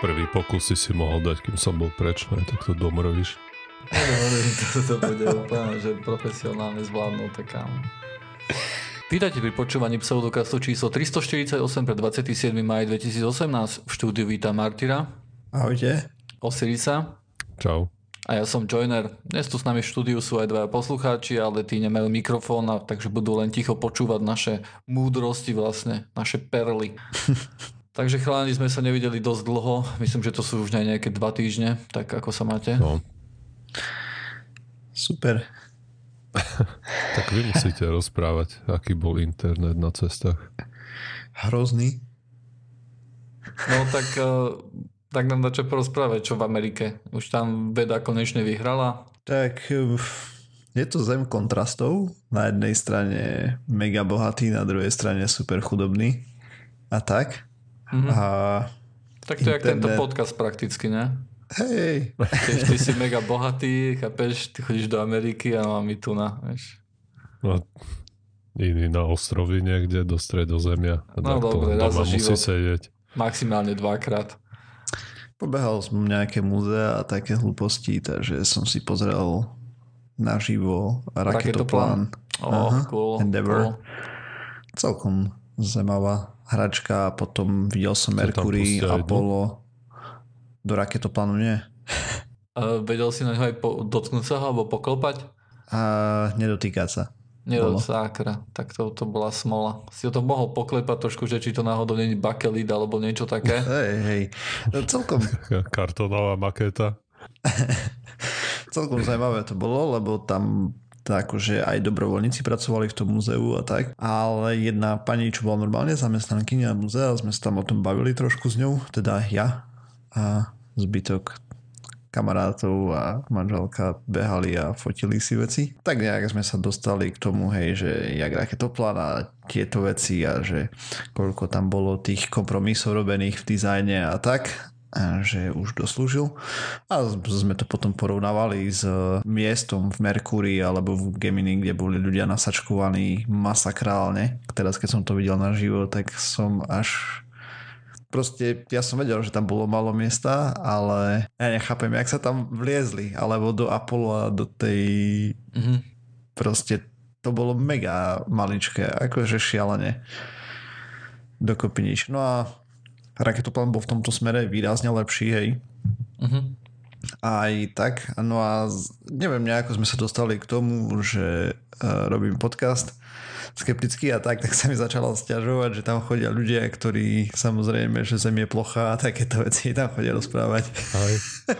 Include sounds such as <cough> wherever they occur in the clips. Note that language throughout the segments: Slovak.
Prvý pokus si si mohol dať, kým som bol preč, ne? tak to domrovíš. <laughs> to, to bude úplne, že profesionálne zvládnuté kam. Vítajte pri počúvaní pseudokastu číslo 348 pre 27. maj 2018. V štúdiu vítam Martyra. Ahojte. Osirisa. Čau. A ja som Joiner. Dnes tu s nami v štúdiu sú aj dvaja poslucháči, ale tí nemajú mikrofón, a takže budú len ticho počúvať naše múdrosti vlastne, naše perly. <laughs> Takže chalani sme sa nevideli dosť dlho, myslím, že to sú už nejaké dva týždne, tak ako sa máte? No. Super. <laughs> tak vy musíte rozprávať, aký bol internet na cestách. Hrozný. No tak, eh, tak nám dačo porozprávať, čo v Amerike. Už tam veda konečne vyhrala. Tak je to zem kontrastov. Na jednej strane mega bohatý, na druhej strane super chudobný. A tak. Mm-hmm. A tak to je jak tento podcast prakticky, ne? Hej. Keď ty si mega bohatý, chápeš, ty chodíš do Ameriky a my tu na, vieš. No, iný na ostrovy niekde do stredozemia. No dobre, raz za život. sedieť. Maximálne dvakrát. Pobehal som nejaké múzea a také hlúposti, takže som si pozrel naživo raketoplán. Oh, Aha, cool. Endeavor. Cool. Celkom zaujímavá hračka a potom videl som Mercury, Apollo. Do raketoplánu nie. <laughs> A vedel si na ňo aj po, dotknúť sa ho alebo poklopať? A nedotýkať sa. Nedosákra, tak to, to bola smola. Si o to mohol poklepať trošku, že či to náhodou není bakelit alebo niečo také. <laughs> Hej, hej. No, celkom... <laughs> Kartonová makéta. celkom zaujímavé to bolo, lebo tam tak akože aj dobrovoľníci pracovali v tom múzeu a tak, ale jedna pani, čo bola normálne zamestnankyňa múzea, sme sa tam o tom bavili trošku s ňou, teda ja a zbytok kamarátov a manželka behali a fotili si veci. Tak nejak sme sa dostali k tomu, hej, že jak raketoplán a tieto veci a že koľko tam bolo tých kompromisov robených v dizajne a tak že už doslúžil. A sme to potom porovnávali s miestom v Merkúrii alebo v Gemini, kde boli ľudia nasačkovaní masakrálne. Teraz keď som to videl na živo, tak som až proste ja som vedel, že tam bolo malo miesta, ale ja nechápem, jak sa tam vliezli, alebo do Apollo a do tej mm-hmm. proste to bolo mega maličké, akože šialene dokopy nič. No a raketoplán bol v tomto smere výrazne lepší, hej. Uh-huh. Aj tak, no a neviem, nejako sme sa dostali k tomu, že uh, robím podcast skeptický a tak, tak sa mi začalo stiažovať, že tam chodia ľudia, ktorí samozrejme, že Zem je plocha a takéto veci tam chodia rozprávať. Aj,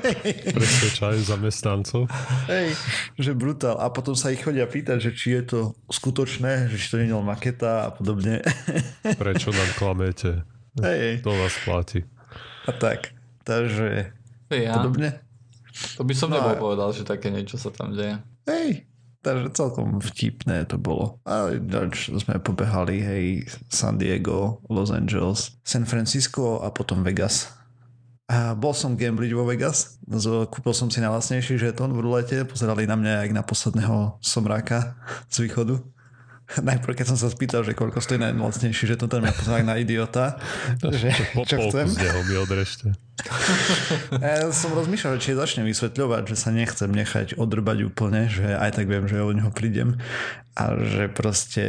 <laughs> presvedčajú zamestnancov. Hej, že brutál. A potom sa ich chodia pýtať, že či je to skutočné, že či to nie je maketa a podobne. Prečo nám klamete? Hej. To vás platí. A tak. Takže ja. podobne. To by som no nebol povedal, že také niečo sa tam deje. Hej, takže celkom vtipné to bolo. A sme pobehali, hej, San Diego, Los Angeles, San Francisco a potom Vegas. A bol som gambliť vo Vegas, kúpil som si najlacnejší žetón v rulete, pozerali na mňa jak na posledného somráka z východu. <laughs> najprv keď som sa spýtal, že koľko stojí najlacnejší, že to tam ja pozerám na idiota. že, po, čo chcem. z neho mi odrežte. <laughs> ja som rozmýšľal, či začne vysvetľovať, že sa nechcem nechať odrbať úplne, že aj tak viem, že o neho prídem a že proste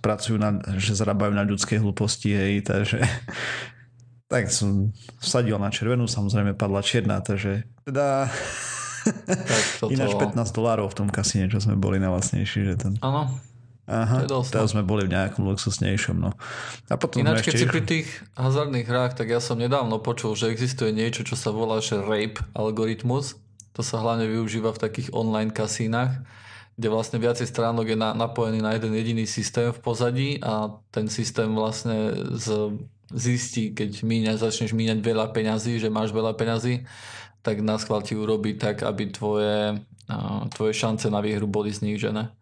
pracujú na, že zarábajú na ľudskej hlúposti, hej, takže <laughs> tak som vsadil na červenú, samozrejme padla čierna, takže teda tak Ináč 15 dolárov v tom kasíne, čo sme boli na vlastnejší, že ten... Aha, teraz sme boli v nejakom luxusnejšom. No. A potom Ináč, keď si pri tých hazardných hrách, tak ja som nedávno počul, že existuje niečo, čo sa volá že rape algoritmus. To sa hlavne využíva v takých online kasínach, kde vlastne viacej stránok je na, napojený na jeden jediný systém v pozadí a ten systém vlastne z, zistí, keď míňa, začneš míňať veľa peňazí, že máš veľa peňazí, tak nás ti urobí tak, aby tvoje, tvoje šance na výhru boli znížené.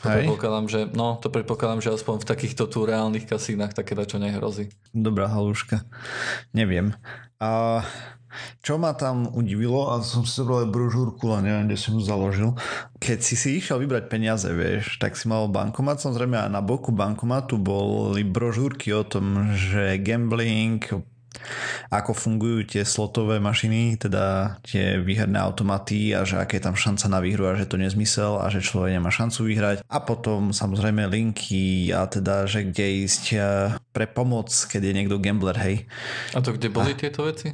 To Hej. predpokladám, že, no, to predpokladám, že aspoň v takýchto tu reálnych kasínach také čo nehrozí. Dobrá haluška. Neviem. A čo ma tam udivilo, a som si zobral brožúrku, ale neviem, kde som ju založil. Keď si si išiel vybrať peniaze, vieš, tak si mal bankomat, samozrejme a na boku bankomatu boli brožúrky o tom, že gambling ako fungujú tie slotové mašiny, teda tie výherné automaty a že aké je tam šanca na výhru a že to nezmysel a že človek nemá šancu vyhrať. A potom samozrejme linky a teda, že kde ísť e, pre pomoc, keď je niekto gambler, hej. A to kde boli a... tieto veci?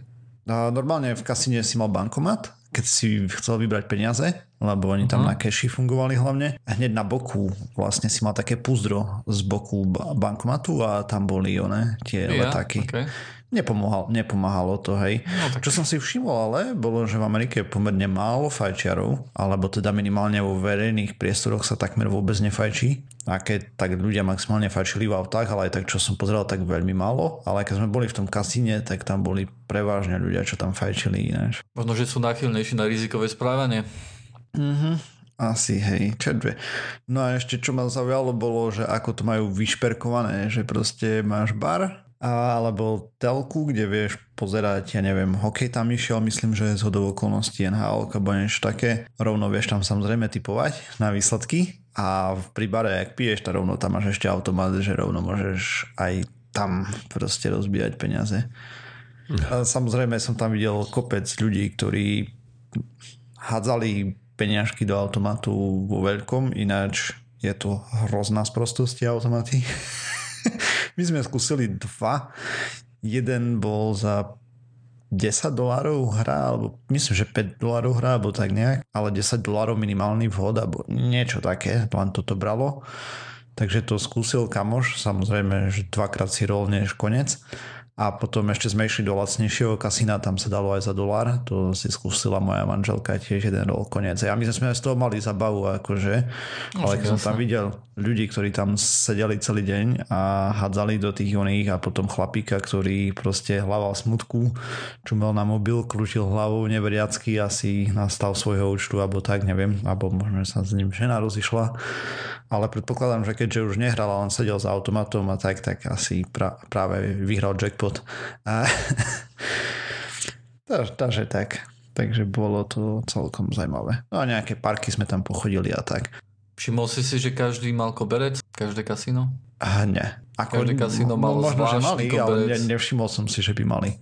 Normálne v kasíne si mal bankomat, keď si chcel vybrať peniaze, lebo oni tam uh-huh. na keši fungovali hlavne. Hneď na boku vlastne si mal také púzdro z boku bankomatu a tam boli one, tie ja, letáky. Okay. Nepomohal, nepomáhalo to, hej. No, tak... Čo som si všimol ale, bolo, že v Amerike je pomerne málo fajčiarov, alebo teda minimálne vo verejných priestoroch sa takmer vôbec nefajčí. A keď tak ľudia maximálne fajčili v autách, ale aj tak, čo som pozeral, tak veľmi málo. Ale keď sme boli v tom kasíne, tak tam boli prevažne ľudia, čo tam fajčili ináč. Možno, že sú náchylnejší na rizikové správanie. Mhm. Asi, hej, čedve. No a ešte čo ma zaujalo bolo, že ako to majú vyšperkované, že proste máš bar alebo telku, kde vieš pozerať, ja neviem, hokej tam išiel, myslím, že z hodov okolností NHL alebo niečo také. Rovno vieš tam samozrejme typovať na výsledky a pri bare, ak piješ, tak rovno tam máš ešte automat, že rovno môžeš aj tam proste rozbíjať peniaze. A samozrejme som tam videl kopec ľudí, ktorí hádzali peniažky do automatu vo veľkom, ináč je to hrozná sprostosť automaty. <laughs> My sme skúsili dva. Jeden bol za 10 dolárov hra, alebo myslím, že 5 dolárov hra, alebo tak nejak, ale 10 dolárov minimálny vhod, alebo niečo také, len toto bralo. Takže to skúsil kamoš, samozrejme, že dvakrát si rol než konec a potom ešte sme išli do lacnejšieho kasína, tam sa dalo aj za dolár, to si skúsila moja manželka tiež jeden rol koniec. A my sme z toho mali zabavu, akože, ale keď som tam videl ľudí, ktorí tam sedeli celý deň a hádzali do tých oných a potom chlapíka, ktorý proste hlaval smutku, čumel na mobil, krútil hlavou neveriacky asi na stav svojho účtu, alebo tak, neviem, alebo možno sa s ním žena rozišla ale predpokladám, že keďže už nehral a on sedel za automatom a tak, tak asi pra, práve vyhral jackpot. A... <laughs> Takže tak. Takže bolo to celkom zaujímavé. No a nejaké parky sme tam pochodili a tak. Všimol si si, že každý mal koberec? Každé kasíno? A ne. Ako, každé kasíno malo možno, že mali, koberec. ale ne, nevšimol som si, že by mali.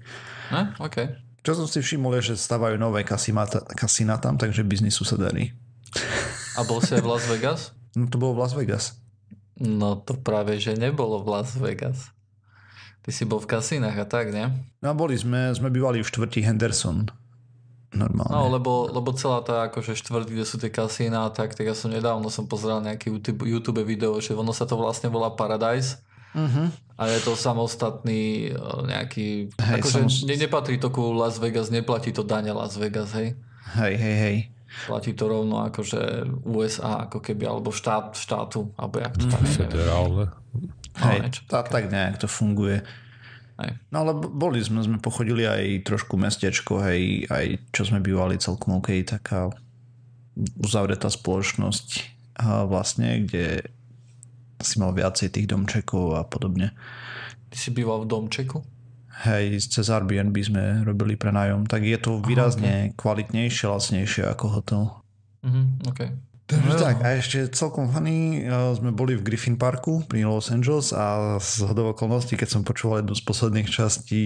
Ne? OK. Čo som si všimol je, že stavajú nové kasína tam, takže biznisu sa darí. A bol si aj v Las Vegas? No to bolo v Las Vegas. No to práve, že nebolo v Las Vegas. Ty si bol v kasínach a tak, nie? No boli sme, sme bývali v štvrti Henderson. Normálne. No, lebo, lebo celá tá akože štvrť, kde sú tie kasína a tak, tak ja som nedávno som pozeral nejaký YouTube, YouTube video, že ono sa to vlastne volá Paradise. Uh-huh. A je to samostatný e, nejaký... Hej, akože samost... ne, nepatrí to ku Las Vegas, neplatí to dane Las Vegas, hej? Hej, hej, hej. Platí to rovno akože USA, ako keby, alebo štát, štátu, alebo jak to tak mm, Federálne. Hej, no, tá, tak nejak to funguje. Hej. No ale boli sme, sme pochodili aj trošku mestečko, hej, aj čo sme bývali celkom OK, taká uzavretá spoločnosť a vlastne, kde si mal viacej tých domčekov a podobne. Ty si býval v domčeku? hej, cez Airbnb sme robili prenájom, tak je to výrazne okay. kvalitnejšie, lacnejšie ako hotel. Mm-hmm, okay. Takže tak, a ešte celkom funny, sme boli v Griffin Parku pri Los Angeles a z hodov okolností, keď som počúval jednu z posledných častí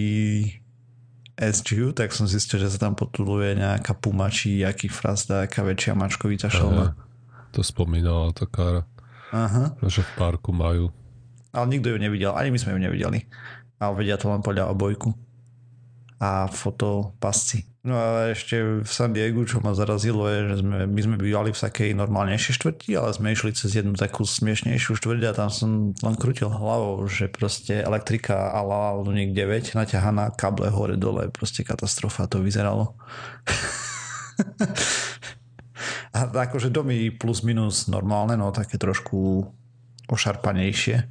SGU, tak som zistil, že sa tam potuluje nejaká puma či jaký frazda, aká väčšia mačkovita šelma. To spomínala tá kára. Aha. Že v parku majú. Ale nikto ju nevidel, ani my sme ju nevideli a vedia to len podľa obojku a fotopasci. No a ešte v San Diego, čo ma zarazilo, je, že sme, my sme bývali v takej normálnejšej štvrti, ale sme išli cez jednu takú smiešnejšiu štvrť a tam som len krútil hlavou, že proste elektrika a la Lunik 9 naťahaná kable hore dole, proste katastrofa to vyzeralo. <laughs> a akože domy plus minus normálne, no také trošku ošarpanejšie,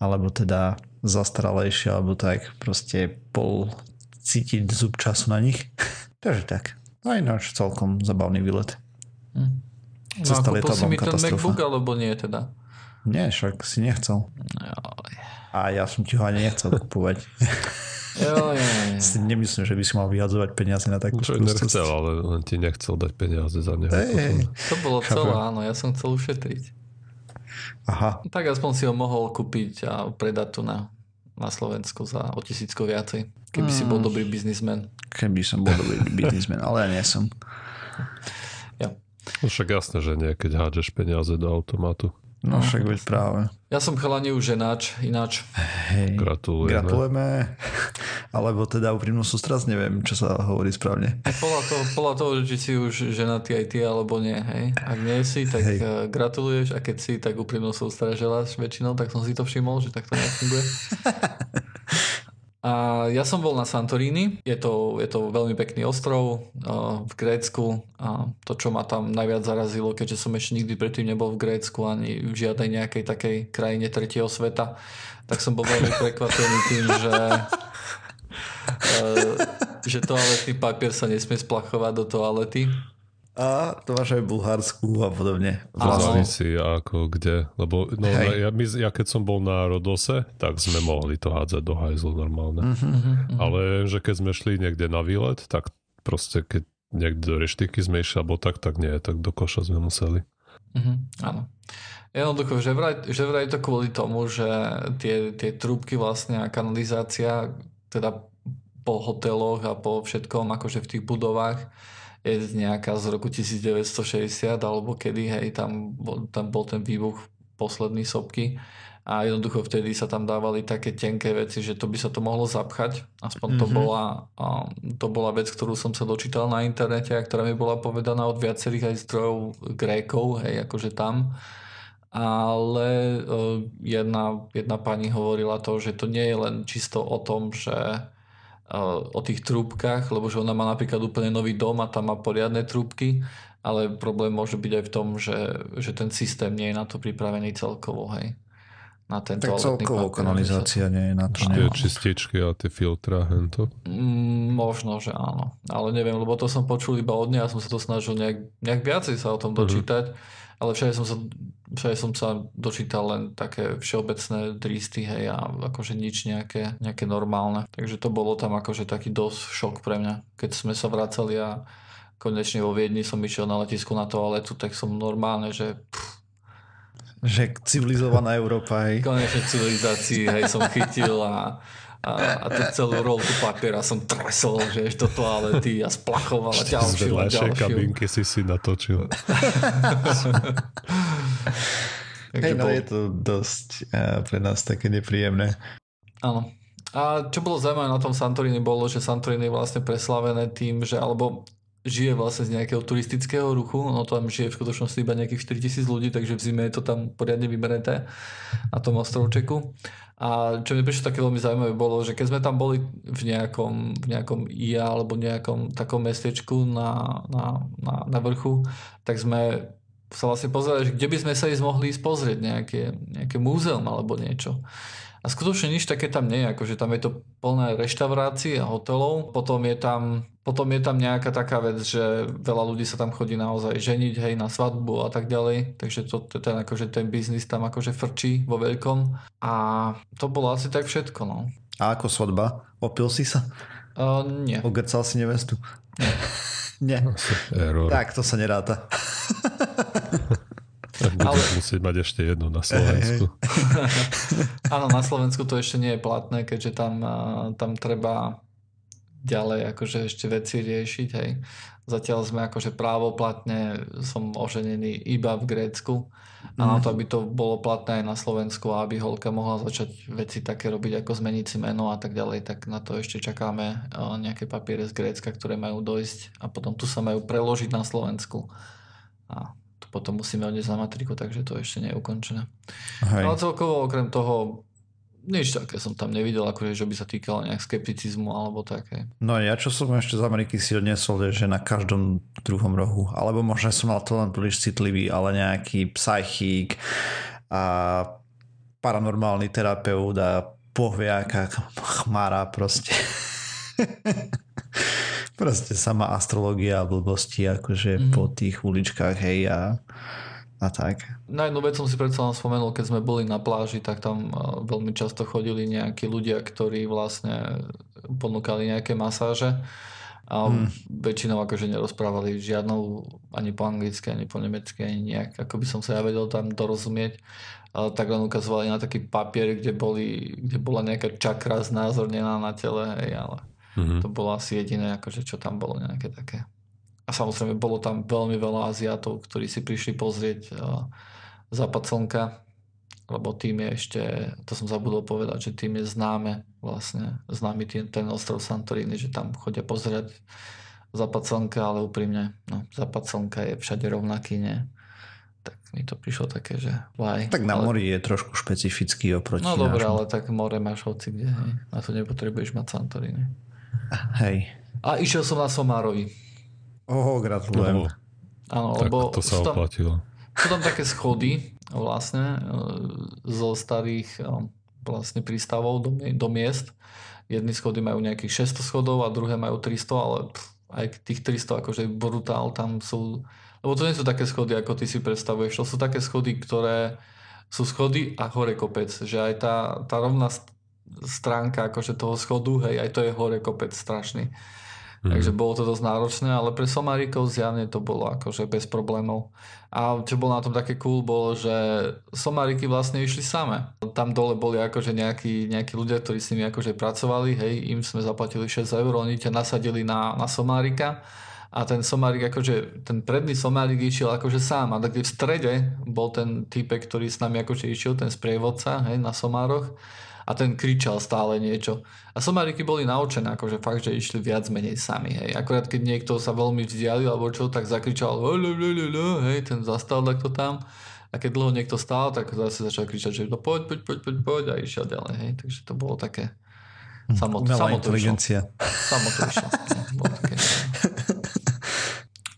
alebo teda zastaralejšie, alebo tak proste pol cítiť zub času na nich. <laughs> Takže tak. No ináč celkom zabavný výlet. Hm. Cesta no, si mi ten MacBook, alebo nie teda? Nie, však si nechcel. Joj. A ja som ti ho ani nechcel kupovať. <laughs> Jo, si nemyslím, že by si mal vyhadzovať peniaze na takú Čo nechcel, ale len ti nechcel dať peniaze za neho. Hey, to bolo celé, áno, ja som chcel ušetriť. Aha. Tak aspoň si ho mohol kúpiť a predať tu na na Slovensku za o tisícko viacej, keby mm. si bol dobrý biznismen. Keby som bol dobrý <laughs> biznismen, ale ja nie som. Ja. No však jasné, že nie, keď hádžeš peniaze do automatu. No, no však veď práve. Ja som chalani už ináč, ináč. Hej, gratulujeme. Gratulujeme. <laughs> Alebo teda úprimnú sústrasť, neviem, čo sa hovorí správne. Podľa toho, podľa toho že či si už ženatý aj ty, alebo nie. Hej. Ak nie si, tak hej. Eh, gratuluješ a keď si, tak úprimnú sústrasť želáš väčšinou, tak som si to všimol, že tak to nefunguje. <laughs> A ja som bol na Santorini, je to, je to veľmi pekný ostrov uh, v Grécku. A to, čo ma tam najviac zarazilo, keďže som ešte nikdy predtým nebol v Grécku ani v žiadnej nejakej takej krajine tretieho sveta, tak som bol veľmi <laughs> prekvapený tým, že uh, že toaletný papier sa nesmie splachovať do toalety a to máš aj v Bulharsku a podobne. Závisí ako kde. Lebo no, ja, my, ja keď som bol na Rodose, tak sme mohli to hádzať do hajzlu normálne. Uh-huh, uh-huh. Ale že keď sme šli niekde na výlet, tak proste keď niekde do reštiky sme išli alebo tak, tak nie, tak do koša sme museli. Uh-huh, áno. Jednoducho, že vraj, že vraj to kvôli tomu, že tie, tie trúbky vlastne a kanalizácia, teda po hoteloch a po všetkom, akože v tých budovách, nejaká z roku 1960 alebo kedy, hej, tam bol, tam bol ten výbuch posledný sopky a jednoducho vtedy sa tam dávali také tenké veci, že to by sa to mohlo zapchať. Aspoň mm-hmm. to, mhm. bola, to bola vec, ktorú som sa dočítal na internete a ktorá mi bola povedaná od viacerých aj zdrojov Grékov, hej, akože tam. Ale e, jedna, jedna pani hovorila to, že to nie je len čisto o tom, že o tých trúbkach, lebo že ona má napríklad úplne nový dom a tam má poriadne trúbky, ale problém môže byť aj v tom, že, že ten systém nie je na to pripravený celkovo, hej. Na ten tak celkovo kanalizácia nie je na to. Tie čističky a tie filtra, hento? Mm, možno, že áno. Ale neviem, lebo to som počul iba od nej a som sa to snažil nejak, nejak viacej sa o tom mhm. dočítať. Mm-hmm ale všade som sa, všade som sa dočítal len také všeobecné dristy, hej, a akože nič nejaké, nejaké normálne. Takže to bolo tam akože taký dosť šok pre mňa. Keď sme sa vracali a konečne vo Viedni som išiel na letisku na toaletu, tak som normálne, že pff, že civilizovaná Európa, hej. Konečne civilizácii, hej, som chytil a a, a tú celú rolku papiera som tresol, že ešte do toalety a splachoval a ďalšiu a ďalšiu. kabinky si si natočil. <laughs> Hej, no bol... je to dosť uh, pre nás také nepríjemné. Áno. A čo bolo zaujímavé na tom Santorini bolo, že Santorini je vlastne preslavené tým, že alebo žije vlastne z nejakého turistického ruchu, no tam žije v skutočnosti iba nejakých 4000 ľudí, takže v zime je to tam poriadne vybereté na tom ostrovčeku. A čo mi prišlo také veľmi zaujímavé bolo, že keď sme tam boli v nejakom, v nejakom IA alebo nejakom takom mestečku na, na, na, na vrchu, tak sme sa vlastne pozerali, že kde by sme sa ísť mohli ísť pozrieť nejaké, nejaké múzeum alebo niečo. A skutočne nič také tam nie je, akože tam je to plné reštaurácií a hotelov, potom je tam, potom je tam nejaká taká vec, že veľa ľudí sa tam chodí naozaj ženiť, hej, na svadbu a tak ďalej, takže to, ten, akože ten biznis tam akože frčí vo veľkom a to bolo asi tak všetko, no. A ako svadba? Opil si sa? Uh, nie. Ogrcal si nevestu? Nie. Error. Tak, to sa neráta. Budeš ale... musieť mať ešte jednu na Slovensku. Áno, na Slovensku to ešte nie je platné, keďže tam, tam treba ďalej akože ešte veci riešiť. Hej. Zatiaľ sme akože právoplatne som oženený iba v Grécku a na to, mhm. aby to bolo platné aj na Slovensku a aby holka mohla začať veci také robiť ako zmeniť si meno a tak ďalej, tak na to ešte čakáme nejaké papiere z Grécka, ktoré majú dojsť a potom tu sa majú preložiť na Slovensku. A potom musíme odniesť na matriku, takže to ešte nie je ukončené. Hej. Ale celkovo okrem toho nič také som tam nevidel, akože, že by sa týkalo nejak skepticizmu alebo také. No ja čo som ešte z Ameriky si odnesol, je, že na každom druhom rohu, alebo možno som mal to len príliš citlivý, ale nejaký psychík a paranormálny terapeut a pohvie aká chmára proste. <laughs> Proste sama astrológia a blbosti akože mm-hmm. po tých uličkách, hej a, a tak. Na jednu vec som si predsa len spomenul, keď sme boli na pláži, tak tam veľmi často chodili nejakí ľudia, ktorí vlastne ponúkali nejaké masáže A hmm. väčšinou akože nerozprávali žiadnou ani po anglicky, ani po nemecky, ani nejak, ako by som sa ja vedel tam dorozumieť. Ale tak len ukazovali na taký papier, kde, boli, kde bola nejaká čakra znázornená na tele, hej, ale hmm. to bolo asi jediné, akože čo tam bolo nejaké také. A samozrejme bolo tam veľmi veľa Aziatov, ktorí si prišli pozrieť západ slnka lebo tým je ešte, to som zabudol povedať, že tým je známe vlastne, známy tým, ten ostrov Santorini, že tam chodia pozerať západ slnka, ale úprimne, no, západ slnka je všade rovnaký, nie? Tak mi to prišlo také, že why. Tak na ale... mori je trošku špecifický oproti No dobré, ale tak more máš hoci kde, hej. Na to nepotrebuješ mať Santorini. Hej. A išiel som na Somárovi. Oho, gratulujem. Áno, lebo to sa oplatilo. Sú tam také schody, vlastne e, zo starých e, vlastne prístavov do, do miest. Jedny schody majú nejakých 600 schodov a druhé majú 300, ale pff, aj tých 300 akože brutál tam sú... Lebo to nie sú také schody, ako ty si predstavuješ. To sú také schody, ktoré sú schody a hore kopec. Že aj tá, tá rovná stránka akože toho schodu, hej, aj to je hore kopec strašný. Mm. Takže bolo to dosť náročné, ale pre Somárikov zjavne to bolo akože bez problémov. A čo bolo na tom také cool, bolo, že Somáriky vlastne išli same. Tam dole boli akože nejakí, nejakí ľudia, ktorí s nimi akože pracovali, hej, im sme zaplatili 6 eur, oni ťa nasadili na, na Somárika a ten Somárik, akože ten predný Somárik išiel akože sám a tak v strede bol ten typek, ktorý s nami akože išiel, ten sprievodca, hej, na Somároch a ten kričal stále niečo. A somáriky boli naučené, akože fakt, že išli viac menej sami, hej. Akorát keď niekto sa veľmi vzdialil alebo čo, tak zakričal hej, ten zastal takto tam. A keď dlho niekto stál, tak zase začal kričať, že no poď, poď, poď, poď, poď a išiel ďalej, hej. Takže to bolo také samot, Umelá inteligencia. Samo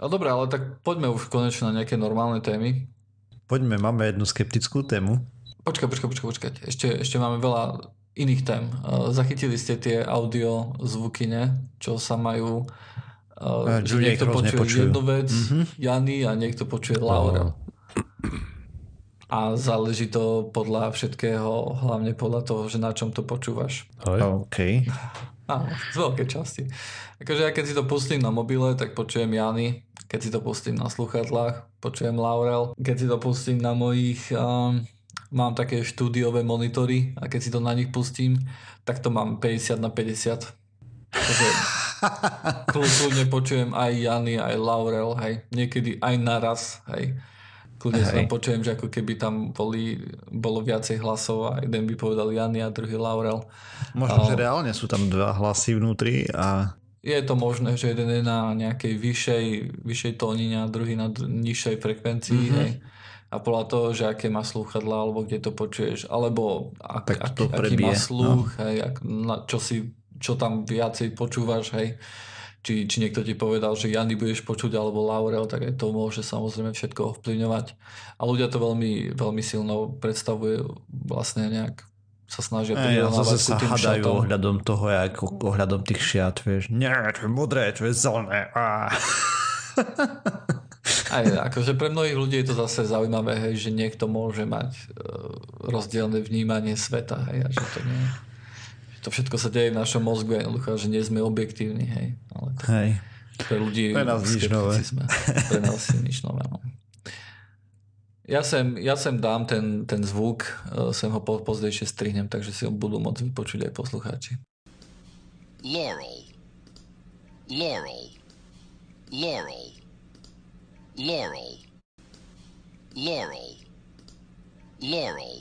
No, dobre, ale tak poďme už konečne na nejaké normálne témy. Poďme, máme jednu skeptickú tému. Počkaj, počkaj, počkaj, počkaj. Ešte, ešte máme veľa iných tém. Zachytili ste tie audio zvuky, ne? Čo sa majú... Uh, že niekto počuje nepočujú. jednu vec, mm-hmm. Jany, a niekto počuje Laura. A záleží to podľa všetkého, hlavne podľa toho, že na čom to počúvaš. OK. Áno, z veľkej časti. Akože ja keď si to pustím na mobile, tak počujem Jany. Keď si to pustím na sluchatlách, počujem Laurel. Keď si to pustím na mojich um, mám také štúdiové monitory a keď si to na nich pustím, tak to mám 50 na 50. Takže <laughs> kľudne počujem aj Jany, aj Laurel, hej. Niekedy aj naraz, hej. Kľudne sa počujem, že ako keby tam boli, bolo viacej hlasov a jeden by povedal Jany a druhý Laurel. Možno, a, že reálne sú tam dva hlasy vnútri a... Je to možné, že jeden je na nejakej vyššej, vyššej tónine a druhý na nižšej frekvencii, mm-hmm. hej a podľa toho, že aké má slúchadla, alebo kde to počuješ, alebo ak, ak, to aký má sluch, no. hej, ak, na, čo, si, čo tam viacej počúvaš, hej. Či, či niekto ti povedal, že Jany budeš počuť, alebo Laurel, tak aj to môže samozrejme všetko ovplyvňovať. A ľudia to veľmi, veľmi silno predstavuje vlastne nejak sa snažia Ej, ja zase sa hadajú šatom. ohľadom toho, jak ohľadom tých šiat, vieš. Nie, to je modré, to je zelené. <laughs> Aj, akože pre mnohých ľudí je to zase zaujímavé, hej, že niekto môže mať uh, rozdielne vnímanie sveta, hej, a že to nie že to všetko sa deje v našom mozgu jednoducho, že nie sme objektívni, hej. Ale to, hej. Pre ľudí pre nás nič nové. Pre nás je nič nové. No. Ja sem, ja sem dám ten, ten zvuk, uh, sem ho po, pozdejšie strihnem, takže si ho budú môcť vypočuť aj poslucháči. Laurel. Laurel. Laurel. Laurel. Laurel. Laurel.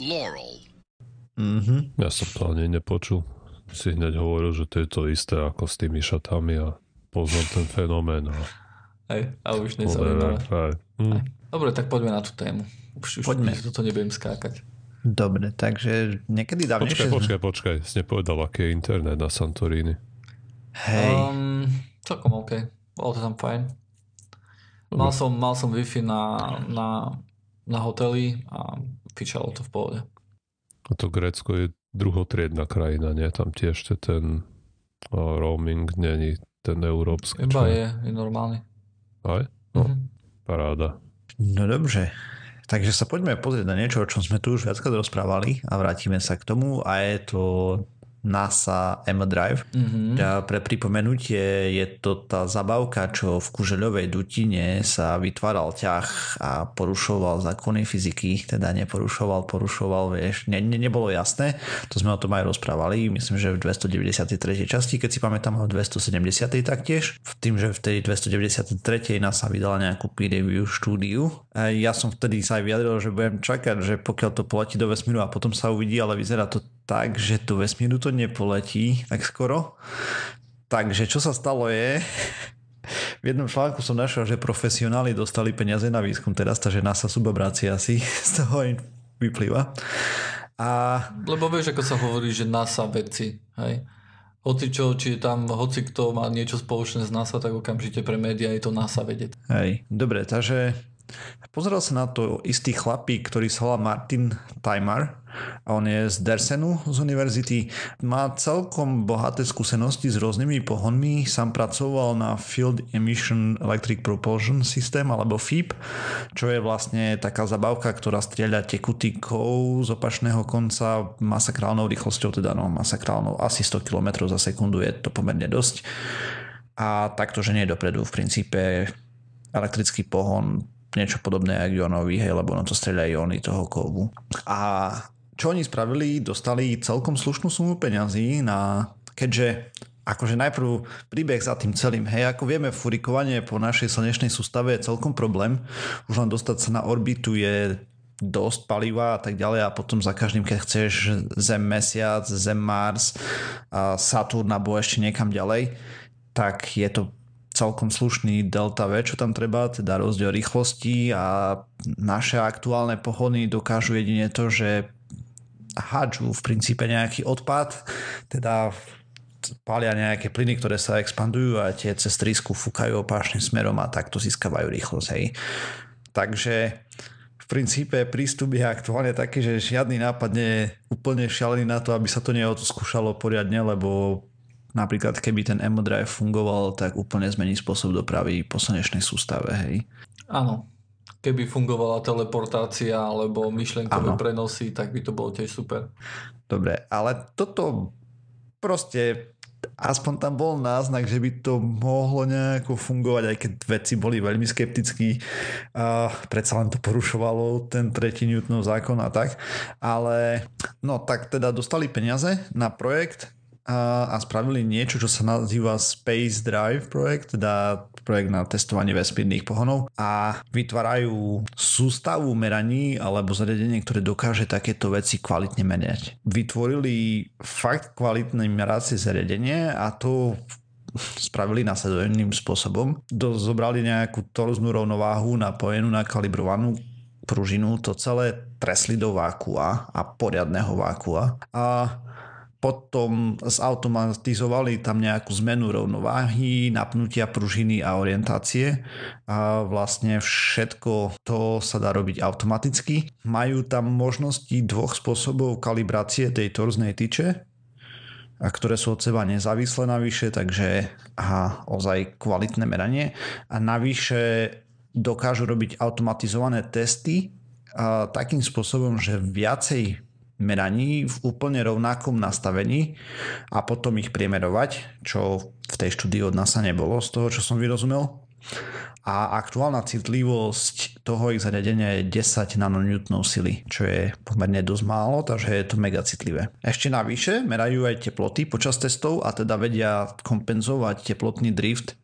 Laurel. Mm-hmm. Ja som to ani nepočul. Si hneď hovoril, že to je to isté ako s tými šatami a poznám ten fenomén. A... Hej, a už nezaujímavé. Mm. Dobre, tak poďme na tú tému. Už, už poďme. toto nebudem skákať. Dobre, takže niekedy dávnejšie... Počkaj, počkaj, počkaj. Si nepovedal, aký je internet na Santorini. Hej. Um, celkom OK. Bolo to tam fajn. Mal som, mal som Wi-Fi na, na, na hoteli a fičalo to v pohode. A to Grécko je druhotriedna krajina, nie? Tam tiež ten o, roaming není ten európsky. Iba je, je normálny. Aj? No, mm-hmm. paráda. No dobře. Takže sa poďme pozrieť na niečo, o čom sme tu už viackrát rozprávali a vrátime sa k tomu a je to NASA M-Drive. Mm-hmm. Pre pripomenutie je to tá zabavka, čo v kužeľovej dutine sa vytváral ťah a porušoval zákony fyziky, teda neporušoval, porušoval, vieš, ne, ne, nebolo jasné. To sme o tom aj rozprávali, myslím, že v 293. časti, keď si pamätám o 270. taktiež. V tým, že v tej 293. NASA vydala nejakú peer review štúdiu. Ja som vtedy sa aj vyjadril, že budem čakať, že pokiaľ to poletí do vesmíru a potom sa uvidí, ale vyzerá to tak, že do vesmíru to nepoletí tak skoro. Takže čo sa stalo je, v jednom článku som našiel, že profesionáli dostali peniaze na výskum teraz, takže NASA subabrácia asi z toho vyplýva. A... Lebo vieš, ako sa hovorí, že NASA vedci, hej? Hoci čo, či je tam, hoci kto má niečo spoločné s NASA, tak okamžite pre médiá je to NASA vedieť. Hej, dobre, takže Pozeral sa na to istý chlapík, ktorý sa volá Martin Timar a on je z Dersenu z univerzity. Má celkom bohaté skúsenosti s rôznymi pohonmi. Sám pracoval na Field Emission Electric Propulsion System alebo FEEP, čo je vlastne taká zabavka, ktorá strieľa tekutíkov z opačného konca masakrálnou rýchlosťou, teda no masakrálnou asi 100 km za sekundu je to pomerne dosť. A takto, že nie dopredu v princípe elektrický pohon niečo podobné ako ionový, hej, lebo ono to streľa iony toho kovu. A čo oni spravili, dostali celkom slušnú sumu peňazí na, keďže akože najprv príbeh za tým celým. Hej, ako vieme, furikovanie po našej slnečnej sústave je celkom problém. Už len dostať sa na orbitu je dosť paliva a tak ďalej a potom za každým, keď chceš Zem, Mesiac, Zem, Mars, a Saturn alebo ešte niekam ďalej, tak je to celkom slušný delta V, čo tam treba, teda rozdiel rýchlosti a naše aktuálne pohony dokážu jedine to, že hádžu v princípe nejaký odpad, teda pália nejaké plyny, ktoré sa expandujú a tie cez trysku fúkajú opáčnym smerom a takto získavajú rýchlosť. Hej. Takže v princípe prístup je aktuálne taký, že žiadny nápad nie je úplne šialený na to, aby sa to neodskúšalo poriadne, lebo napríklad keby ten M-Drive fungoval, tak úplne zmení spôsob dopravy po slnečnej sústave, hej. Áno. Keby fungovala teleportácia alebo myšlenkové ano. prenosy, tak by to bolo tiež super. Dobre, ale toto proste aspoň tam bol náznak, že by to mohlo nejako fungovať, aj keď veci boli veľmi skeptickí. A predsa len to porušovalo ten tretí Newtonov zákon a tak. Ale no tak teda dostali peniaze na projekt, a, spravili niečo, čo sa nazýva Space Drive projekt, teda projekt na testovanie vesmírnych pohonov a vytvárajú sústavu meraní alebo zariadenie, ktoré dokáže takéto veci kvalitne merať. Vytvorili fakt kvalitné meracie zariadenie a to spravili následovným spôsobom. Do, zobrali nejakú torznú rovnováhu napojenú na kalibrovanú pružinu, to celé tresli do vákua a poriadného vákua a potom zautomatizovali tam nejakú zmenu rovnováhy, napnutia pružiny a orientácie a vlastne všetko to sa dá robiť automaticky. Majú tam možnosti dvoch spôsobov kalibrácie tej torznej tyče, a ktoré sú od seba nezávislé navyše, takže aha, ozaj kvalitné meranie. A navyše dokážu robiť automatizované testy a takým spôsobom, že viacej meraní v úplne rovnakom nastavení a potom ich priemerovať, čo v tej štúdii od NASA nebolo, z toho, čo som vyrozumel. A aktuálna citlivosť toho ich zariadenia je 10 nanonewtonov sily, čo je pomerne dosť málo, takže je to mega citlivé. Ešte navyše merajú aj teploty počas testov a teda vedia kompenzovať teplotný drift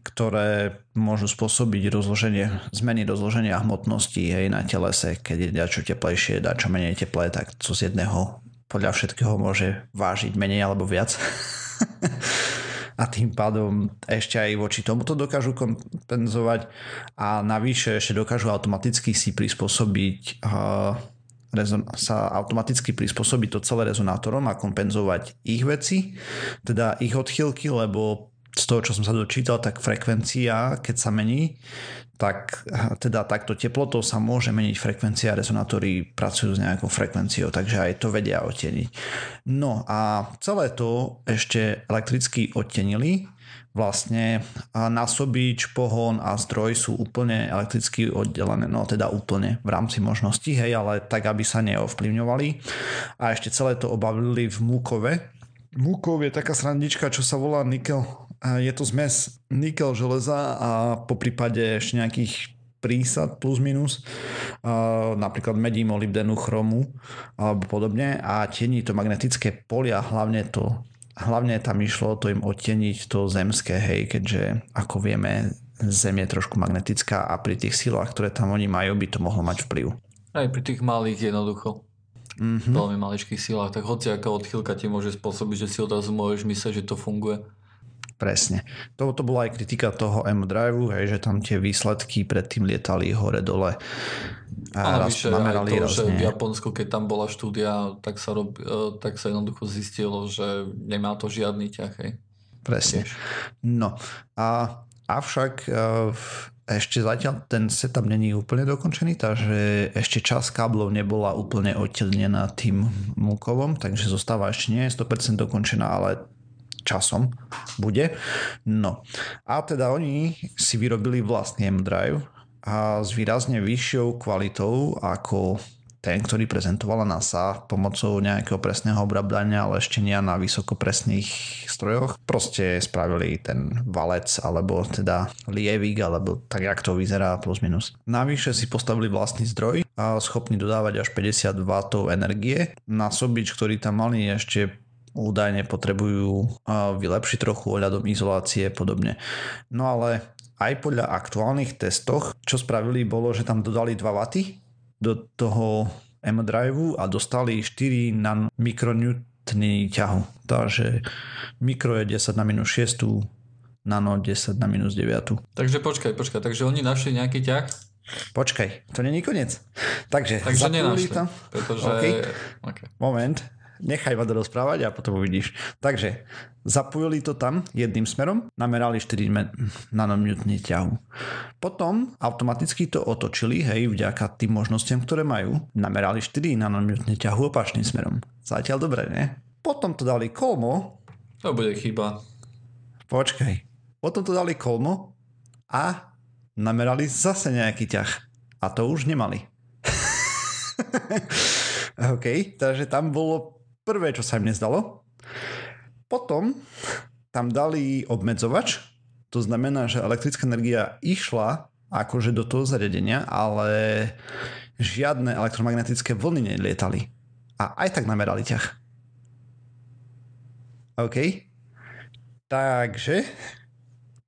ktoré môžu spôsobiť rozloženie, zmeny rozloženia hmotnosti hej, na telese, keď je dačo teplejšie, dačo menej teplé, tak co z jedného podľa všetkého môže vážiť menej alebo viac. <laughs> a tým pádom ešte aj voči tomuto dokážu kompenzovať a navyše ešte dokážu automaticky si prispôsobiť uh, sa automaticky prispôsobiť to celé rezonátorom a kompenzovať ich veci, teda ich odchylky, lebo z toho, čo som sa dočítal, tak frekvencia, keď sa mení, tak teda takto teplotou sa môže meniť frekvencia, rezonátory pracujú s nejakou frekvenciou, takže aj to vedia odteniť. No a celé to ešte elektricky odtenili, vlastne násobič, pohon a zdroj sú úplne elektricky oddelené, no teda úplne v rámci možností, hej, ale tak, aby sa neovplyvňovali. A ešte celé to obavili v Múkove, múkou je taká srandička, čo sa volá nikel. Je to zmes nikel železa a po prípade ešte nejakých prísad plus minus, napríklad medí, molybdenu, chromu alebo podobne a tiení to magnetické polia, hlavne to hlavne tam išlo to im odteniť to zemské, hej, keďže ako vieme, Zem je trošku magnetická a pri tých silách, ktoré tam oni majú, by to mohlo mať vplyv. Aj pri tých malých jednoducho. Mm-hmm. Veľmi maličkých silách, tak hoci aká odchýlka ti môže spôsobiť, že si odrazu môžeš myslieť, že to funguje. Presne. To, to bola aj kritika toho M-Drive, hej, že tam tie výsledky predtým lietali hore-dole. A Ale raz vyše, namerali aj to, že v Japonsku, keď tam bola štúdia, tak sa, rob, e, tak sa jednoducho zistilo, že nemá to žiadny ťah. Hej. Presne. Tiež. No a avšak e, ešte zatiaľ ten setup není úplne dokončený, takže ešte čas káblov nebola úplne odtelnená tým múkovom, takže zostáva ešte nie je 100% dokončená, ale časom bude. No a teda oni si vyrobili vlastný M-Drive a s výrazne vyššou kvalitou ako ten, ktorý prezentovala NASA pomocou nejakého presného obrábania lešťania na vysokopresných strojoch. Proste spravili ten valec alebo teda lievik alebo tak, jak to vyzerá plus minus. Navyše si postavili vlastný zdroj a schopný dodávať až 50 W energie. Na sobič, ktorý tam mali ešte údajne potrebujú vylepšiť trochu ohľadom izolácie a podobne. No ale aj podľa aktuálnych testoch, čo spravili, bolo, že tam dodali 2 W do toho M-Drive a dostali 4 na mikronewtny ťahu. Takže mikro je 10 na minus 6, nano 10 na minus 9. Takže počkaj, počkaj, takže oni našli nejaký ťah? Počkaj, to není koniec. <laughs> Takže, Takže nenašli, to. pretože... Okay. Okay. Moment, nechaj ma dorozprávať a potom uvidíš. Takže zapojili to tam jedným smerom, namerali 4 nanomutny ťahu. Potom automaticky to otočili, hej, vďaka tým možnostiam, ktoré majú, namerali 4 nanomutny ťahu opačným smerom. Zatiaľ dobre, ne? Potom to dali kolmo. To bude chyba. Počkaj. Potom to dali kolmo a namerali zase nejaký ťah. A to už nemali. <laughs> OK, takže tam bolo prvé, čo sa im nezdalo. Potom tam dali obmedzovač, to znamená, že elektrická energia išla akože do toho zariadenia, ale žiadne elektromagnetické vlny nelietali. A aj tak namerali ťah. OK. Takže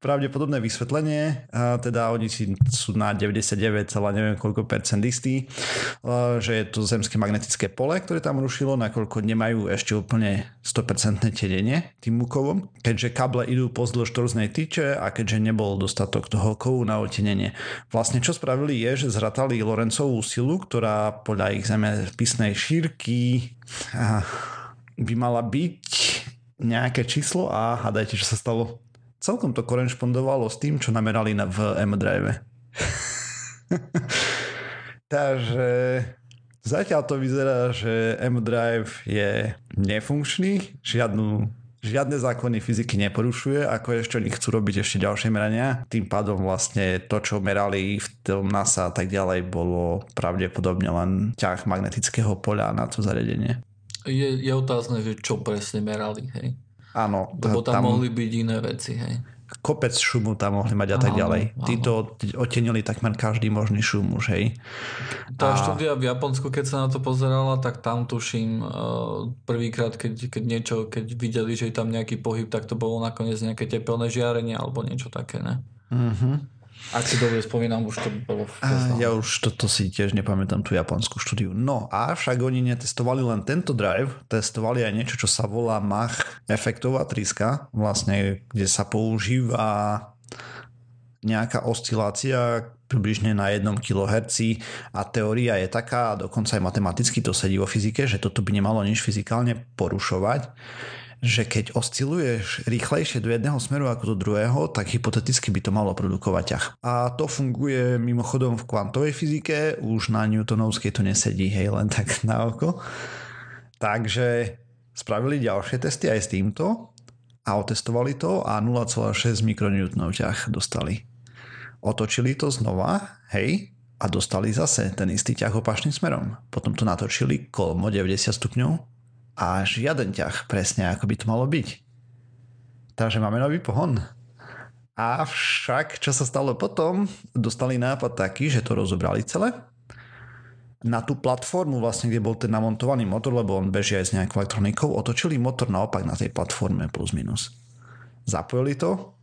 pravdepodobné vysvetlenie, teda oni si sú na 99, neviem koľko percent istí, že je to zemské magnetické pole, ktoré tam rušilo, nakoľko nemajú ešte úplne 100% tenenie tým mukovom, keďže kable idú pozdĺž torznej tyče a keďže nebol dostatok toho kovu na otenenie. Vlastne čo spravili je, že zratali Lorencovú silu, ktorá podľa ich zemepisnej šírky by mala byť nejaké číslo a hádajte, čo sa stalo celkom to korešpondovalo s tým, čo namerali na, v M-Drive. <laughs> Takže zatiaľ to vyzerá, že M-Drive je nefunkčný, žiadnu, žiadne zákony fyziky neporušuje, ako ešte oni chcú robiť ešte ďalšie merania. Tým pádom vlastne to, čo merali v tom NASA a tak ďalej, bolo pravdepodobne len ťah magnetického poľa na to zariadenie. Je, je otázne, že čo presne merali, hej? Áno. Lebo tam, tam mohli byť iné veci, hej. Kopec šumu tam mohli mať a tak ďalej. Áno. Títo otenili takmer každý možný šum už, hej. Tá a... štúdia v Japonsku, keď sa na to pozerala, tak tam tuším uh, prvýkrát, keď, keď niečo, keď videli, že je tam nejaký pohyb, tak to bolo nakoniec nejaké tepelné žiarenie alebo niečo také, ne? Mhm. Ak si dobre spomínam, už to bolo Tesla. Ja už toto si tiež nepamätám, tú japonskú štúdiu. No a však oni netestovali len tento drive, testovali aj niečo, čo sa volá Mach efektová tríska, vlastne, kde sa používa nejaká oscilácia približne na 1 kHz a teória je taká, a dokonca aj matematicky to sedí vo fyzike, že toto by nemalo nič fyzikálne porušovať, že keď osciluješ rýchlejšie do jedného smeru ako do druhého, tak hypoteticky by to malo produkovať ťah. A to funguje mimochodom v kvantovej fyzike, už na Newtonovskej to nesedí, hej, len tak na oko. Takže spravili ďalšie testy aj s týmto a otestovali to a 0,6 mikronewtonov ťah dostali. Otočili to znova, hej, a dostali zase ten istý ťah opačným smerom. Potom to natočili kolmo 90 stupňov a žiaden ťah presne ako by to malo byť. Takže máme nový pohon. Avšak, čo sa stalo potom, dostali nápad taký, že to rozobrali celé na tú platformu vlastne, kde bol ten namontovaný motor, lebo on beží aj s nejakou elektronikou, otočili motor naopak na tej platforme plus minus. Zapojili to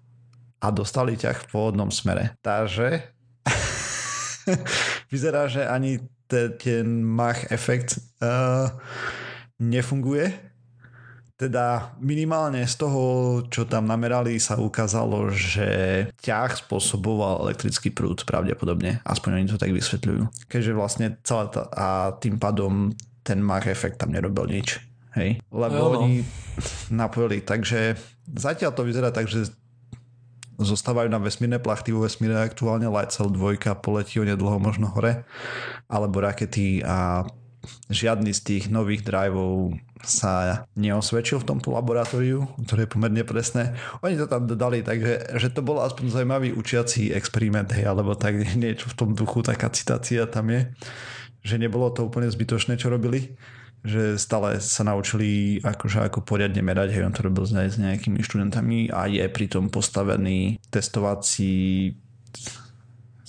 a dostali ťah v pôvodnom smere. Takže <laughs> vyzerá, že ani ten Mach efekt uh, nefunguje teda minimálne z toho, čo tam namerali, sa ukázalo, že ťah spôsoboval elektrický prúd pravdepodobne. Aspoň oni to tak vysvetľujú. Keďže vlastne celá tá, a tým pádom ten Mach efekt tam nerobil nič. Hej? Lebo no, no. oni napojili. Takže zatiaľ to vyzerá tak, že zostávajú na vesmírne plachty vo vesmíre aktuálne Lightsail 2 poletí nedlho možno hore alebo rakety a žiadny z tých nových drivov sa neosvedčil v tomto laboratóriu, ktoré je pomerne presné. Oni to tam dodali, takže že to bol aspoň zaujímavý učiací experiment, hej, alebo tak niečo v tom duchu, taká citácia tam je, že nebolo to úplne zbytočné, čo robili, že stále sa naučili akože ako poriadne merať, hej, on to robil s nejakými študentami a je pritom postavený testovací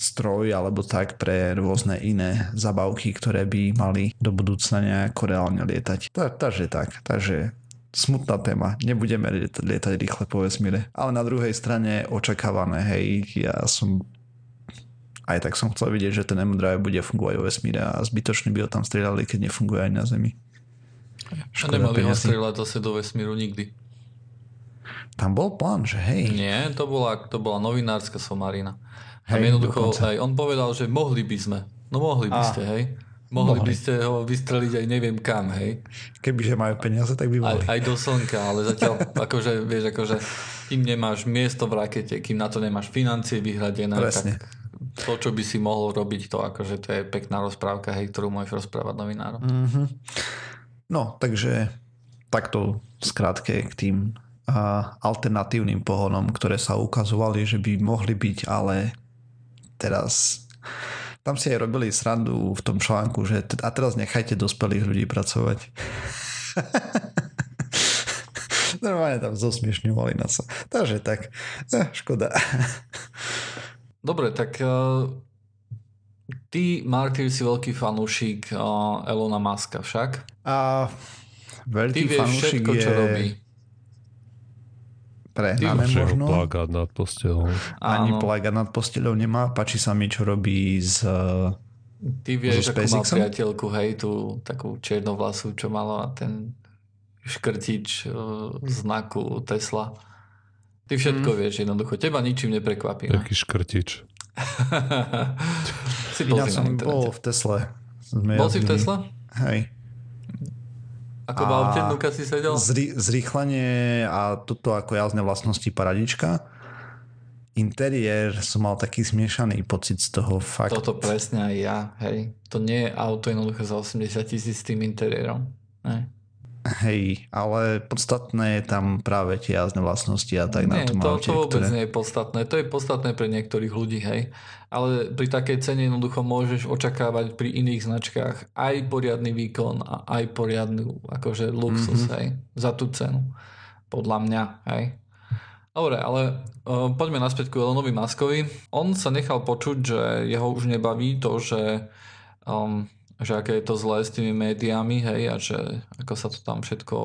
stroj alebo tak pre rôzne iné zabavky, ktoré by mali do budúcna nejako reálne lietať. Takže tak, takže smutná téma. Nebudeme lietať, lietať rýchle po vesmíre. Ale na druhej strane očakávané, hej, ja som aj tak som chcel vidieť, že ten M-Drive bude fungovať vo vesmíre a zbytočne by ho tam strieľali, keď nefunguje aj na Zemi. Škoda a nemali ho strieľať zase do vesmíru nikdy. Tam bol plán, že hej. Nie, to bola, to bola novinárska somarina. Hej, jednoducho, aj on povedal, že mohli by sme. No mohli by a, ste, hej. Mohli, mohli by ste ho vystreliť aj neviem kam, hej. Kebyže majú peniaze, tak by mohli. Aj, aj do slnka, ale zatiaľ, <laughs> akože, vieš, akože, kým nemáš miesto v rakete, kým na to nemáš financie vyhradené, Presne. tak to, čo by si mohol robiť, to akože to je pekná rozprávka, hej, ktorú môžeš rozprávať novinárom. Mm-hmm. No, takže takto skrátke k tým alternatívnym pohonom, ktoré sa ukazovali, že by mohli byť, ale teraz tam si aj robili srandu v tom článku, že a teraz nechajte dospelých ľudí pracovať. <laughs> Normálne tam zosmiešňovali na sa. Takže tak, eh, škoda. Dobre, tak uh, ty, Martyr, si veľký fanúšik uh, Elona Muska však? A veľký ty vieš fanúšik všetko, je... čo robí prehnané možno. plagát nad postelou. Ani plagát nad postelou nemá. Páči sa mi, čo robí z Ty vieš, ako má priateľku, hej, tú takú černovlasú, čo mala ten škrtič uh, znaku Tesla. Ty všetko mm. vieš, jednoducho. Teba ničím neprekvapí. Taký škrtič. <laughs> si ja som bol v Tesle. Sme bol si v Tesle? Hej. Ako v aute si sedel? Zrý, zrýchlenie a toto ako jazdné vlastnosti paradička. Interiér som mal taký zmiešaný pocit z toho fakt. Toto presne aj ja, hej. To nie je auto jednoduché za 80 tisíc s tým interiérom. Ne? Hej, ale podstatné je tam práve tie jazdné vlastnosti a tak nie, na tom to, aute, to vôbec ktoré... nie je podstatné. To je podstatné pre niektorých ľudí, hej. Ale pri takej cene jednoducho môžeš očakávať pri iných značkách aj poriadny výkon a aj poriadny akože luxus, mm-hmm. hej. Za tú cenu. Podľa mňa, hej. Dobre, ale uh, poďme naspäť ku Elonovi Maskovi. On sa nechal počuť, že jeho už nebaví to, že um, že aké je to zlé s tými médiami, hej, a že ako sa to tam všetko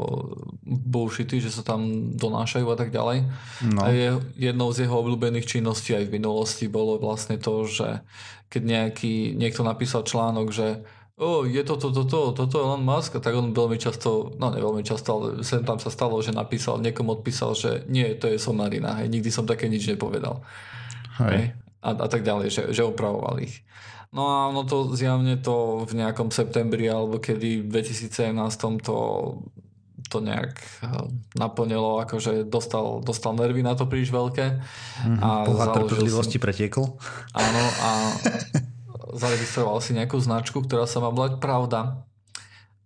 bullshity, že sa tam donášajú a tak ďalej. No. A je, jednou z jeho obľúbených činností aj v minulosti bolo vlastne to, že keď nejaký, niekto napísal článok, že o, je to, to, to, to, toto Elon Musk, tak on veľmi často, no ne veľmi často, ale sem tam sa stalo, že napísal, niekomu odpísal, že nie, to je somarina, hej, nikdy som také nič nepovedal. Hej. hej a, a tak ďalej, že, že opravoval ich. No a ono to zjavne to v nejakom septembri alebo kedy v 2017 to to nejak eh, naplnilo, akože dostal, dostal nervy na to príliš veľké. Mm-hmm, a trpezlivosti si... pretiekol. Áno a <laughs> zaregistroval si nejakú značku, ktorá sa má volať Pravda.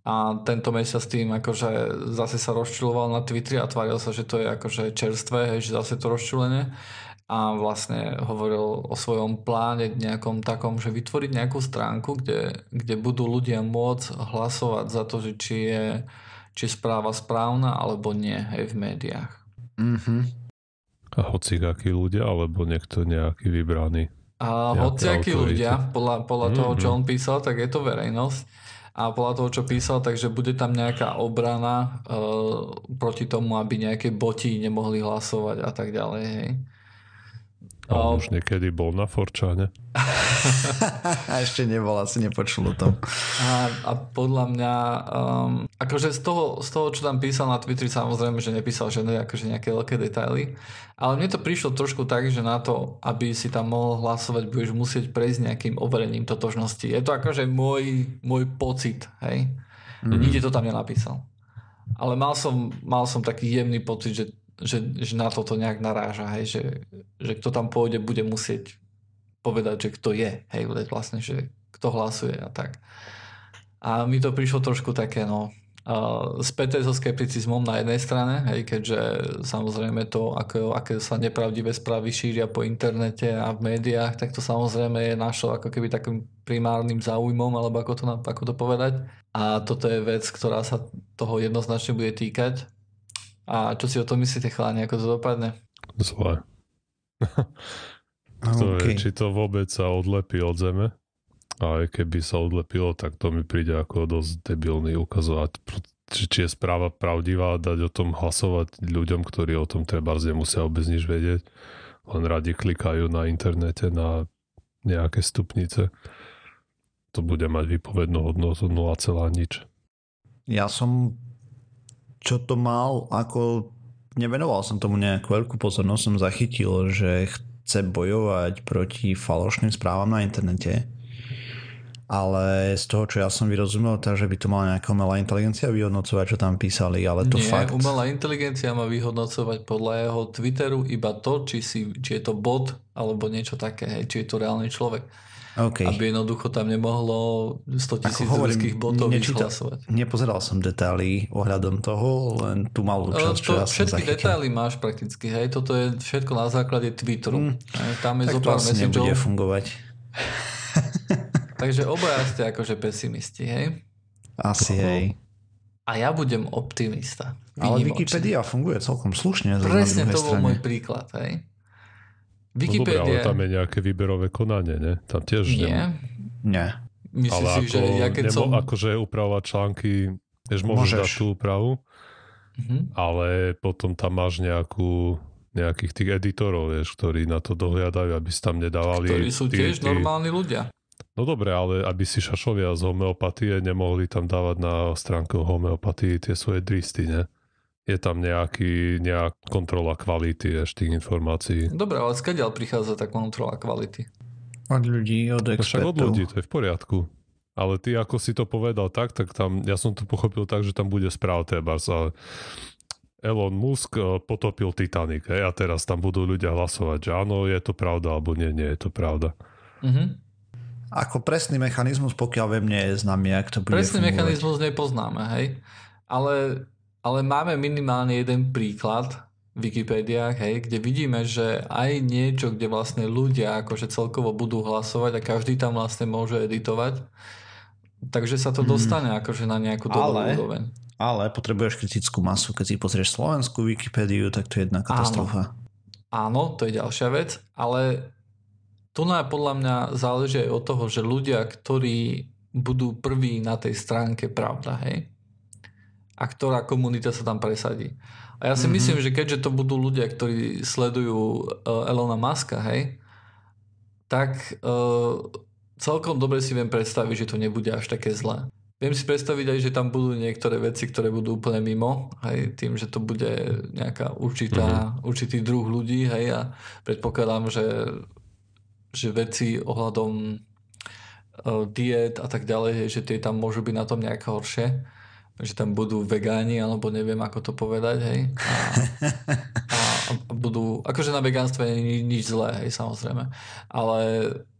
A tento mesiac tým akože zase sa rozčuloval na Twitteri a tváril sa, že to je akože čerstvé, hej, že zase to rozčulenie a vlastne hovoril o svojom pláne nejakom takom, že vytvoriť nejakú stránku, kde, kde budú ľudia môcť hlasovať za to, že či je, či je správa správna alebo nie hej, v médiách. Mm-hmm. A hocikakí ľudia, alebo niekto nejaký vybraný? A hociakí ľudia, podľa, podľa mm-hmm. toho, čo on písal, tak je to verejnosť. A podľa toho, čo písal, takže bude tam nejaká obrana uh, proti tomu, aby nejaké boti nemohli hlasovať a tak ďalej. Hej. On už niekedy bol na Forčane. a <laughs> ešte nebol, asi nepočul o tom. A, a podľa mňa, um, akože z toho, z toho, čo tam písal na Twitteri, samozrejme, že nepísal žiadne akože nejaké veľké detaily, ale mne to prišlo trošku tak, že na to, aby si tam mohol hlasovať, budeš musieť prejsť nejakým overením totožnosti. Je to akože môj, môj pocit, hej? Mm. Nikde to tam nenapísal. Ale mal som, mal som taký jemný pocit, že že, že na toto nejak naráža, hej, že, že kto tam pôjde, bude musieť povedať, že kto je, hej, vlastne, že kto hlasuje a tak. A mi to prišlo trošku také, no, späté so skepticizmom na jednej strane, hej, keďže samozrejme to, ako, aké sa nepravdivé správy šíria po internete a v médiách, tak to samozrejme je našo ako keby takým primárnym záujmom, alebo ako to, ako to povedať. A toto je vec, ktorá sa toho jednoznačne bude týkať a čo si o tom myslíte, chalani, ako to dopadne? Zle. <laughs> okay. či to vôbec sa odlepí od zeme. A aj keby sa odlepilo, tak to mi príde ako dosť debilný ukazovať, či, či je správa pravdivá, dať o tom hlasovať ľuďom, ktorí o tom treba nemusia vôbec nič vedieť. Len radi klikajú na internete na nejaké stupnice. To bude mať vypovednú hodnotu 0, nič. Ja som čo to mal, ako nevenoval som tomu nejakú veľkú pozornosť, som zachytil, že chce bojovať proti falošným správam na internete. Ale z toho, čo ja som vyrozumel, tak, že by to mala nejaká umelá inteligencia vyhodnocovať, čo tam písali, ale to Nie, fakt... umelá inteligencia má vyhodnocovať podľa jeho Twitteru iba to, či, si, či je to bot alebo niečo také, hej, či je to reálny človek. Okay. Aby jednoducho tam nemohlo 100 tisíc ruských botov vyhlasovať. Nepozeral som detaily ohľadom toho, len tu malú časť, čo ja Všetky detaily máš prakticky, hej, toto je všetko na základe Twitteru. Mm. Tam je tak to asi nebude fungovať. <laughs> <laughs> Takže obaja ste akože pesimisti, hej? Asi, Oho. hej. A ja budem optimista. Ale Wikipedia funguje celkom slušne. Presne to bol môj príklad, hej. Wikipedia... No dobré, ale tam je nejaké výberové konanie, ne? Tam tiež Nie. Nem... Nie. Myslíš ale si, ako, že ja keď nebo, som... Akože upravovať články, vieš, môžeš, môžeš dať tú úpravu, mm-hmm. ale potom tam máš nejakú nejakých tých editorov, vieš, ktorí na to dohľadajú, aby si tam nedávali... Ktorí sú tí, tiež tí... normálni ľudia. No dobre, ale aby si šašovia z homeopatie nemohli tam dávať na stránku homeopatii tie svoje dristy, ne? Je tam nejaký, nejak kontrola kvality ešte tých informácií. Dobre, ale skadiaľ prichádza tá kontrola kvality? Od ľudí, od expertov. však od ľudí, to je v poriadku. Ale ty, ako si to povedal tak, tak tam, ja som to pochopil tak, že tam bude správ Tebars, ale Elon Musk eh, potopil Titanic hej, a teraz tam budú ľudia hlasovať, že áno, je to pravda, alebo nie, nie je to pravda. Mm-hmm. Ako presný mechanizmus, pokiaľ viem, nie je známy, ak to bude Presný fungovať. mechanizmus nepoznáme, hej. Ale ale máme minimálne jeden príklad v Wikipédiách, hej, kde vidíme, že aj niečo, kde vlastne ľudia akože celkovo budú hlasovať a každý tam vlastne môže editovať, takže sa to mhm. dostane hmm. akože na nejakú dobrú ale, úroveň. Ale potrebuješ kritickú masu. Keď si pozrieš slovenskú Wikipédiu, tak to je jedna katastrofa. Áno, Áno to je ďalšia vec, ale tu na podľa mňa záleží aj od toho, že ľudia, ktorí budú prví na tej stránke, pravda, hej? A ktorá komunita sa tam presadí. A ja si mm-hmm. myslím, že keďže to budú ľudia, ktorí sledujú uh, Elona Muska, hej, tak uh, celkom dobre si viem predstaviť, že to nebude až také zlé. Viem si predstaviť aj, že tam budú niektoré veci, ktoré budú úplne mimo, hej, tým, že to bude nejaká určitá, mm-hmm. určitý druh ľudí, hej, a predpokladám, že, že veci ohľadom uh, diet a tak ďalej, hej, že tie tam môžu byť na tom nejak horšie že tam budú vegáni, alebo neviem ako to povedať, hej. A, a, a budú, akože na vegánstve nie je nič zlé, hej, samozrejme. Ale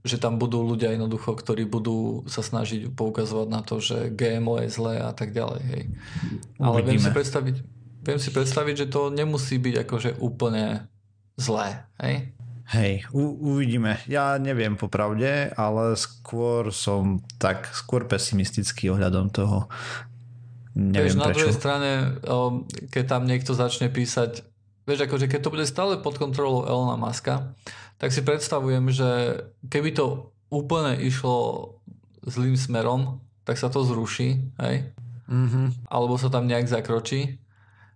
že tam budú ľudia jednoducho, ktorí budú sa snažiť poukazovať na to, že GMO je zlé a tak ďalej, hej. Ale viem si predstaviť, viem si predstaviť, že to nemusí byť akože úplne zlé, hej. Hej, u, uvidíme. Ja neviem popravde, ale skôr som tak skôr pesimistický ohľadom toho, Neviem na prečo. druhej strane, keď tam niekto začne písať, vieš, akože keď to bude stále pod kontrolou Elona Muska, tak si predstavujem, že keby to úplne išlo zlým smerom, tak sa to zruší, hej? Mm-hmm. Alebo sa tam nejak zakročí.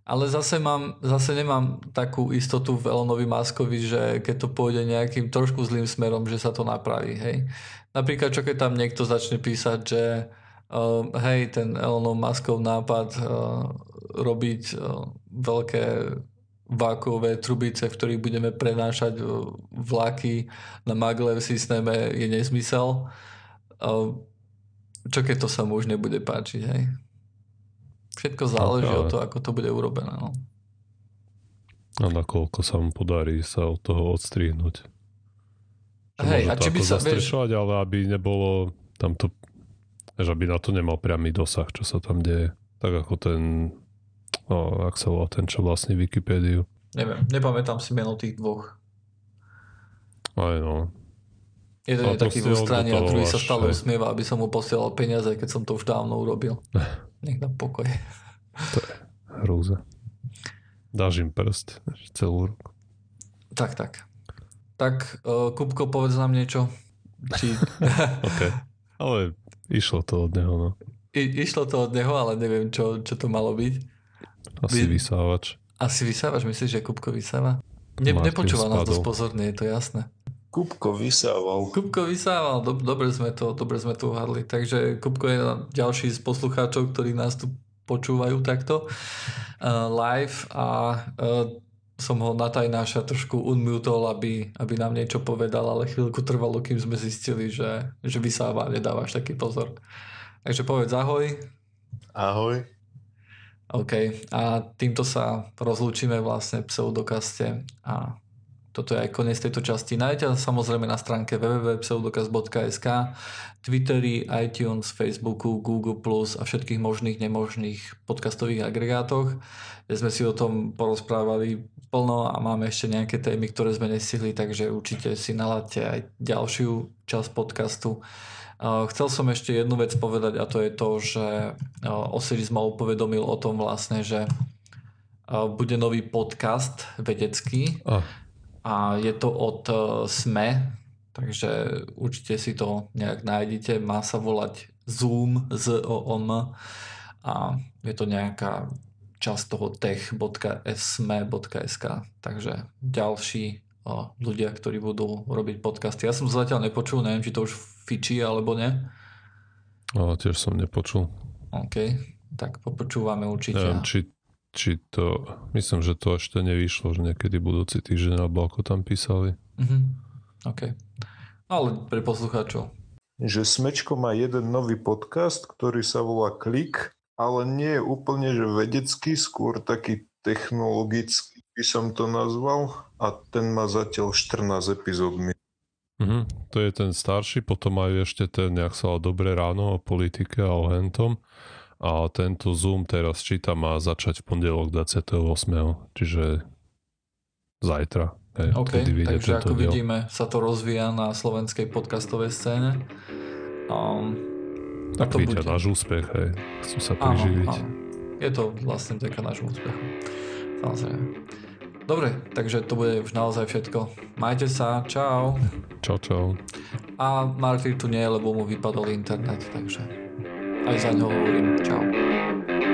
Ale zase, mám, zase nemám takú istotu v Elonovi Muskovi, že keď to pôjde nejakým trošku zlým smerom, že sa to napraví. Hej? Napríklad, čo keď tam niekto začne písať, že uh, hej, ten Elonov Muskov nápad uh, robiť uh, veľké vákuové trubice, v ktorých budeme prenášať vlaky na maglev systéme je nezmysel. Čo keď to sa mu už nebude páčiť, hej? Všetko záleží okay. od toho, ako to bude urobené. No. A nakoľko sa mu podarí sa od toho odstrihnúť. Hej, a či by sa... Vieš... ale aby nebolo tamto, že aby na to nemal priamy dosah, čo sa tam deje. Tak ako ten, no, ak sa volá ten, čo vlastní Wikipédiu. Neviem, nepamätám si meno tých dvoch. Aj no. Jeden je taký v strane a druhý sa stále usmieva, aby som mu posielal peniaze, keď som to už dávno urobil. <laughs> Nech na pokoj. To je hrúza. Dáš im prst celú ruku. Tak, tak. Tak, uh, Kupko, povedz nám niečo. Či... <laughs> OK. Ale išlo to od neho, no. I, išlo to od neho, ale neviem, čo, čo to malo byť. Asi Vy... vysávač. Asi vysávaš? Myslíš, že Kupko vysáva? Ne, nepočúva nás dosť pozorne, je to jasné. Kupko vysával. Kupko vysával, dobre sme to, dobre sme to uhadli. Takže Kupko je ďalší z poslucháčov, ktorí nás tu počúvajú takto uh, live a uh, som ho na tajnáša trošku unmutol, aby, aby nám niečo povedal, ale chvíľku trvalo, kým sme zistili, že, že vysáva, nedávaš taký pozor. Takže povedz ahoj. Ahoj. OK. A týmto sa rozlúčime vlastne v pseudokaste a toto je aj koniec tejto časti. Nájdete samozrejme na stránke www.pseudokaz.sk, Twitteri, iTunes, Facebooku, Google a všetkých možných nemožných podcastových agregátoch, kde sme si o tom porozprávali plno a máme ešte nejaké témy, ktoré sme nestihli, takže určite si naladte aj ďalšiu časť podcastu. Chcel som ešte jednu vec povedať a to je to, že Osiris ma upovedomil o tom vlastne, že bude nový podcast vedecký. Oh a je to od e, SME, takže určite si to nejak nájdete. Má sa volať Zoom, z o m a je to nejaká časť toho tech.sme.sk takže ďalší o, ľudia, ktorí budú robiť podcasty. Ja som zatiaľ nepočul, neviem, či to už fičí alebo ne. Ale tiež som nepočul. OK, tak popočúvame určite. Neviem, či či to, myslím, že to ešte nevyšlo, že niekedy budúci týždeň alebo ako tam písali. Mm-hmm. OK. Ale pre poslucháčov. Že Smečko má jeden nový podcast, ktorý sa volá Klik, ale nie je úplne že vedecký, skôr taký technologický by som to nazval a ten má zatiaľ 14 epizód. Mm-hmm. To je ten starší, potom majú ešte ten, nejak sa Dobré ráno o politike a o hentom a tento Zoom teraz čítam má začať v pondelok 28. Čiže zajtra. Hej, OK, takže ako diel. vidíme, sa to rozvíja na slovenskej podcastovej scéne. Um, tak to vidia bude... náš úspech, hej. Chcú sa priživiť. Áno, áno. Je to vlastne vďaka nášmu úspechu. Samozrejme. Dobre, takže to bude už naozaj všetko. Majte sa, čau. Čau, čau. A Marty tu nie je, lebo mu vypadol internet, takže 再见，同学们，再见。